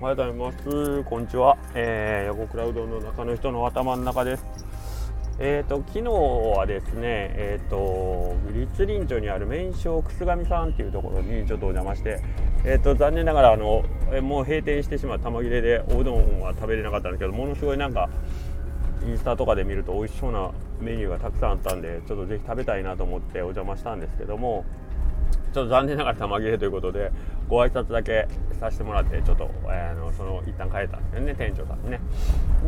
おはようございます。こんにちは。えー、横クラウドの中の人の頭の中です。えーと、昨日はですね、えーと、立林町にある麺匠楠上さんっていうところにちょっとお邪魔して、えーと、残念ながらあの、もう閉店してしまう玉切れでおうどんは食べれなかったんですけど、ものすごいなんか、インスタとかで見ると美味しそうなメニューがたくさんあったんで、ちょっとぜひ食べたいなと思ってお邪魔したんですけども、ちょっと残念ながら玉切れということでご挨拶だけさせてもらってちょっと、えー、のその一旦帰ったんですよね店長さんにね。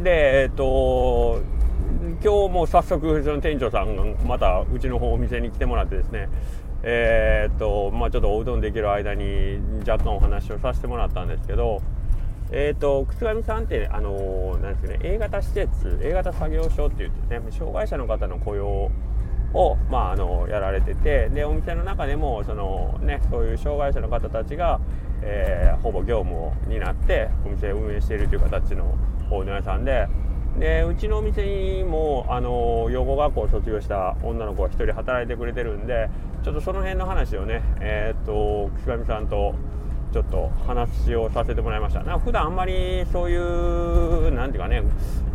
でえっ、と今日も早速その店長さんがまたうちの方お店に来てもらってですねえー、っとまあちょっとおうどんできる間に若干お話をさせてもらったんですけどえーと、楠上さんって、あのー、なんですかね、A 型施設 A 型作業所って言ってね障害者の方の雇用を、まあ、あのやられててでお店の中でもその、ね、そういう障害者の方たちが、えー、ほぼ業務を担ってお店を運営しているという形のオーナーさんででうちのお店にもあの養護学校を卒業した女の子が1人働いてくれてるんでちょっとその辺の話をね、えー、っと岸上さんとちょっと話をさせてもらいました。な普段あんまりそういうなんていうかね、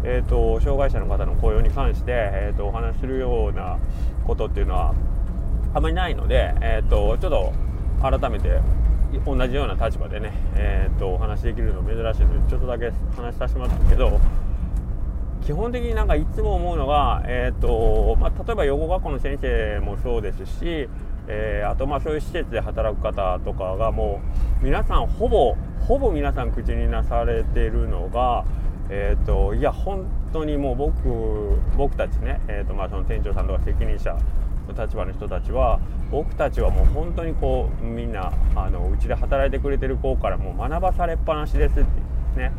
えーと、障害者の方の雇用に関して、えーと、お話しするようなことっていうのはあまりないので、えーと、ちょっと改めて同じような立場でね、えー、とお話できるの珍しいのでちょっとだけ話させてもらったんですけど基本的になんかいつも思うのが、えーとまあ、例えば養護学校の先生もそうですしえー、あとまあそういう施設で働く方とかがもう皆さんほぼほぼ皆さん口になされているのが、えーと、いや本当にもう僕僕たちね、えーとまあ、その店長さんとか責任者の立場の人たちは僕たちはもう本当にこうみんなあのうちで働いてくれてる子からもう学ばされっぱなしですってね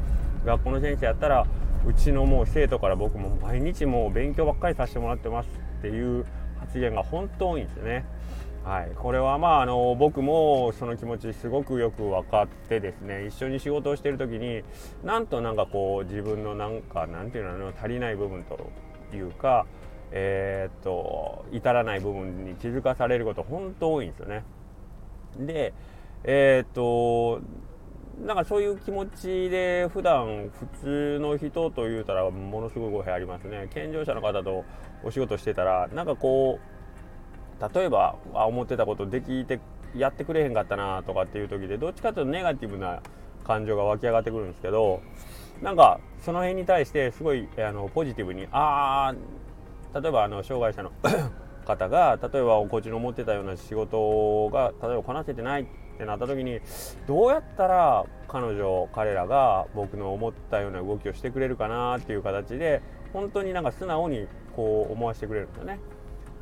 学校の先生やったらうちのもう生徒から僕も毎日もう勉強ばっかりさせてもらってますっていう発言が本当多いんですよね。はい、これはまああの僕もその気持ちすごくよく分かってですね一緒に仕事をしている時になんとなんかこう自分のなんかなんていうの足りない部分というかえー、っと至らない部分に気づかされること本当多いんですよね。でえー、っとなんかそういう気持ちで普段普通の人と言うたらものすごい語弊ありますね健常者の方とお仕事してたらなんかこう例えばあ思ってたことできてやってくれへんかったなとかっていう時でどっちかというとネガティブな感情が湧き上がってくるんですけどなんかその辺に対してすごいあのポジティブにああ例えばあの障害者の 方が例えばこっちの思ってたような仕事が例えばこなせてないってなった時にどうやったら彼女彼らが僕の思ったような動きをしてくれるかなっていう形で本当になんか素直にこう思わせてくれるんですよね。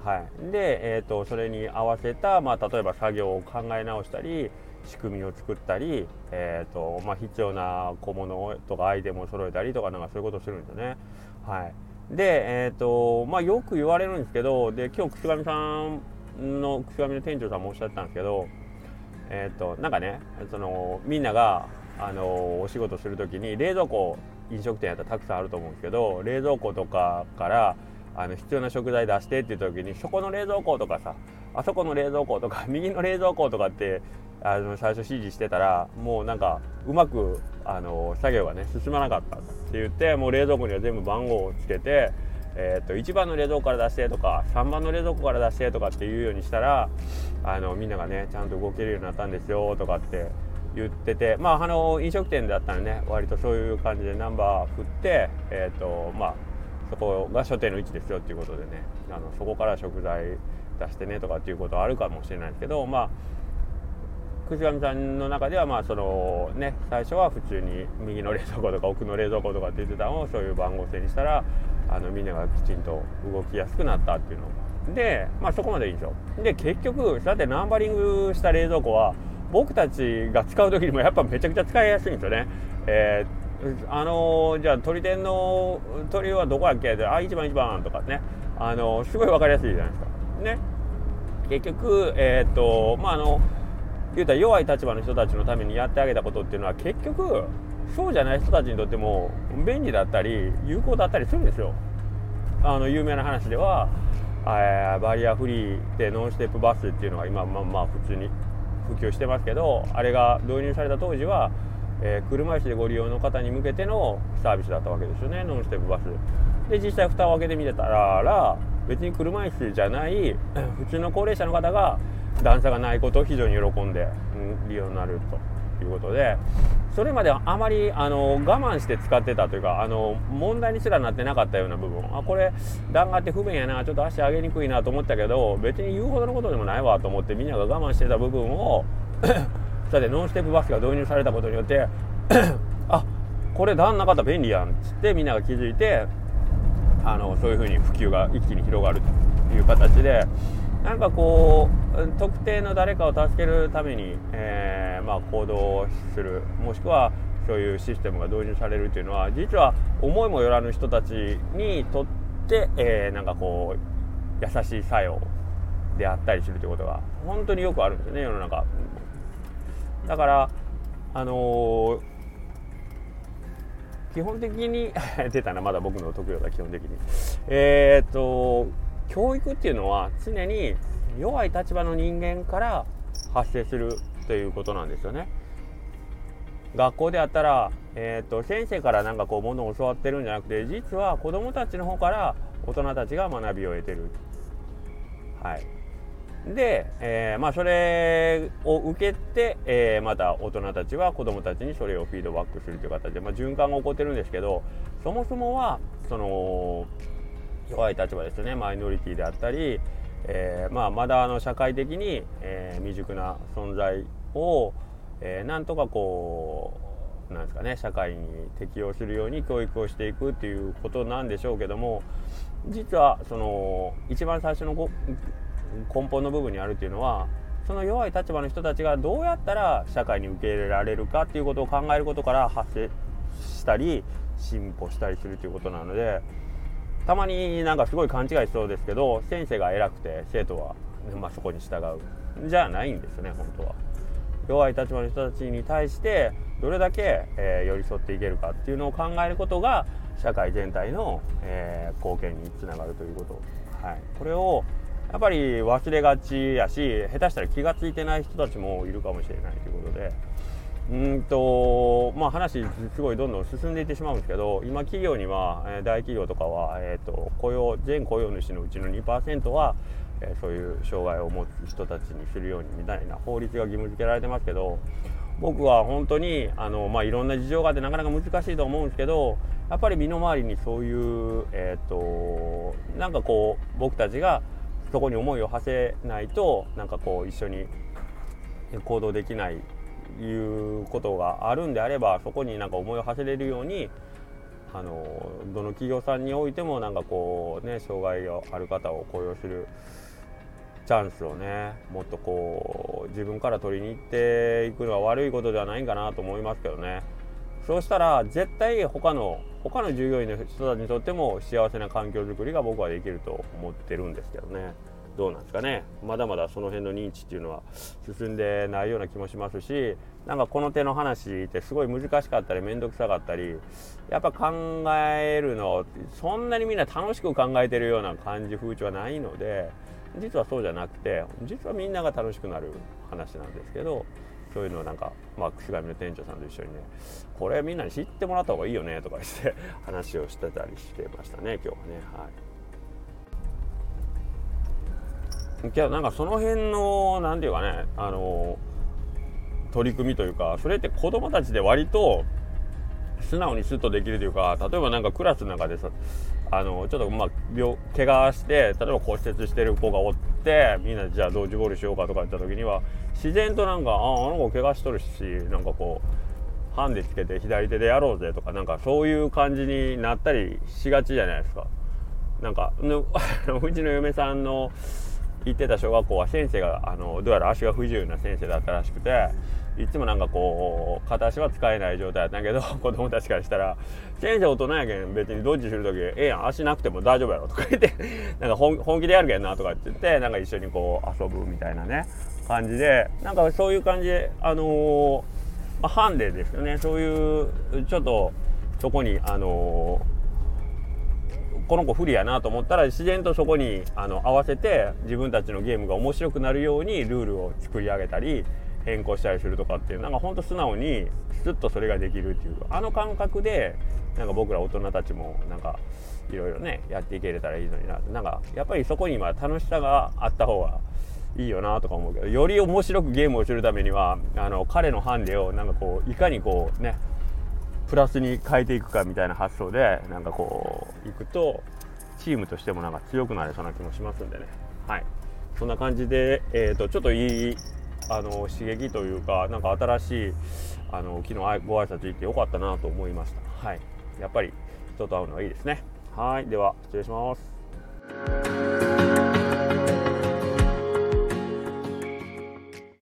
はい、で、えーと、それに合わせた、まあ、例えば作業を考え直したり仕組みを作ったり、えーとまあ、必要な小物とかアイテムを揃えたりとかなんかそういうことをするんですよね。はい、で、えーとまあ、よく言われるんですけどで今日楠上さんの楠上の店長さんもおっしゃったんですけど、えーと、なんかねそのみんながあのお仕事する時に冷蔵庫飲食店やったらたくさんあると思うんですけど冷蔵庫とかからあの必要な食材出してって言った時にそこの冷蔵庫とかさあそこの冷蔵庫とか 右の冷蔵庫とかってあの最初指示してたらもうなんかうまくあの作業がね進まなかったって言ってもう冷蔵庫には全部番号をつけて、えー、と1番の冷蔵庫から出してとか3番の冷蔵庫から出してとかっていうようにしたらあのみんながねちゃんと動けるようになったんですよとかって言っててまああの飲食店だったらね割とそういう感じでナンバー振ってえっ、ー、とまあそこが所定の位置ですよっていうことでねあのそこから食材出してねとかっていうことはあるかもしれないですけどまあ藤上さんの中ではまあそのね最初は普通に右の冷蔵庫とか奥の冷蔵庫とかって言ってたのをそういう番号制にしたらあのみんながきちんと動きやすくなったっていうの。でまあそこまでいいんですよ。で結局だってナンバリングした冷蔵庫は僕たちが使う時にもやっぱめちゃくちゃ使いやすいんですよね、えーあの、じゃあ鳥天の鳥はどこやっけ？ってあ1番1番とかね。あの、すごい分かりやすいじゃないですか。ね。結局えー、っとまああの言うたら弱い立場の人たちのためにやってあげたことっていうのは結局そうじゃない人たちにとっても便利だったり有効だったりするんですよ。あの有名な話ではバリアフリーでノンステップバスっていうのが今まあまあ普通に普及してますけどあれが導入された当時はえー、車椅子でご利用の方に向けてのサービスだったわけですよね。ノンステップバス。で実際蓋を開けてみてたら別に車椅子じゃない 普通の高齢者の方が段差がないことを非常に喜んで、うん、利用になるということで。それまではあまりあの我慢して使ってたというかあの問題にすらなってなかったような部分。あこれ段があって不便やな。ちょっと足上げにくいなと思ったけど別に言うほどのことでもないわと思ってみんなが我慢してた部分をさてノンステップバスが導入されたことによって あこれ段なかったら便利やんっつってみんなが気づいてあのそういうふうに普及が一気に広がるという形でなんかこう特定の誰かを助けるために、えー、まあ、行動するもしくはそういうシステムが導入されるというのは実は思いもよらぬ人たちにとって、えー、なんかこう優しい作用であったりするということが本当によくあるんですよね世の中。だからあのー、基本的に 出たなまだ僕の得意だ基本的にえー、っと教育っていうのは常に弱い立場の人間から発生するということなんですよね。学校であったら、えーと、先生からなんかこうものを教わってるんじゃなくて実は子どもたちの方から大人たちが学びを得てる。はい、で、えー、まあ、それを受けて、えー、また大人たちは子どもたちにそれをフィードバックするという形で、まあ、循環が起こってるんですけどそもそもはその弱い立場ですね。マイノリティであったり、えー、まあ、まだあの社会的に、えー、未熟な存在を、えー、なんとかこうなんですかね社会に適応するように教育をしていくっていうことなんでしょうけども実はその一番最初の根本の部分にあるっていうのはその弱い立場の人たちがどうやったら社会に受け入れられるかっていうことを考えることから発生したり進歩したりするということなので。たまになんかすごい勘違いしそうですけど先生が偉くて生徒は、まあ、そこに従うじゃないんですね本当は。弱い立場の人たちに対してどれだけ、えー、寄り添っていけるかっていうのを考えることが社会全体の、えー、貢献につながるということ、はい、これをやっぱり忘れがちやし下手したら気が付いてない人たちもいるかもしれないということで。うんとまあ、話すごいどんどん進んでいってしまうんですけど今企業には、大企業とかは、えーと、雇用全雇用主のうちの2%は、えー、そういう障害を持つ人たちにするようにみたいな法律が義務付けられてますけど僕は本当にあの、まあ、いろんな事情があってなかなか難しいと思うんですけどやっぱり身の回りにそういう、えーとなんかこう僕たちがそこに思いを馳せないとなんかこう一緒に行動できないいうことがあるんであればそこになんか思いを馳せれるようにあのどの企業さんにおいてもなんかこうね障害がある方を雇用するチャンスをねもっとこう自分から取りに行っていくのは悪いことではないんかなと思いますけどね。そうしたら絶対他の他の従業員の人たちにとっても幸せな環境づくりが僕はできると思ってるんですけどね。どうなんですかねまだまだその辺の認知っていうのは進んでないような気もしますしなんかこの手の話ってすごい難しかったり面倒くさかったりやっぱ考えるのそんなにみんな楽しく考えてるような感じ風潮はないので実はそうじゃなくて実はみんなが楽しくなる話なんですけどそういうのをなんか、まあ、串上の店長さんと一緒にねこれみんなに知ってもらった方がいいよねとかして話をしてたりしてましたね今日はねはい。けどなんかその辺の何て言うかねあの取り組みというかそれって子供たちで割と素直にスッとできるというか例えばなんかクラスの中でさあのちょっとまあ病怪我して例えば骨折してる子がおってみんなじゃあドッジボールしようかとか言った時には自然となんかああの子怪我しとるしなんかこうハンデつけて左手でやろうぜとかなんかそういう感じになったりしがちじゃないですか。なんか うちの嫁さんの行ってた小学校は先生があのどうやら足が不自由な先生だったらしくていつもなんかこう片足は使えない状態だったんやけど 子供たちからしたら「先生大人やけん別にドッジする時ええやん足なくても大丈夫やろ」とか言って なんか本気でやるけんなとかって言ってなんか一緒にこう遊ぶみたいなね感じでなんかそういう感じであの、まあ、ハンデですよね。そういうちょっとそこにあのこの子不利やなと思ったら自然とそこにあの合わせて自分たちのゲームが面白くなるようにルールを作り上げたり、変更したりするとかっていうなんかほんと素直にスッとそれができるっていうあの感覚でなんか僕ら大人たちもなんかいろいろねやっていけれたらいいのにな。なんかやっぱりそこに今楽しさがあった方がいいよなとか思うけどより面白くゲームをするためにはあの彼のハンデをなんかこういかにこうねプラスに変えていくかみたいな発想でなんかこういくとチームとしてもなんか強くなれそうな気もしますんでね。はい。そんな感じで、えーと、ちょっといいあの刺激というかなんか新しいあの昨日ご挨拶行ってよかったなと思いました。はい。やっぱり人と会うのはいいですね。はい。では失礼します。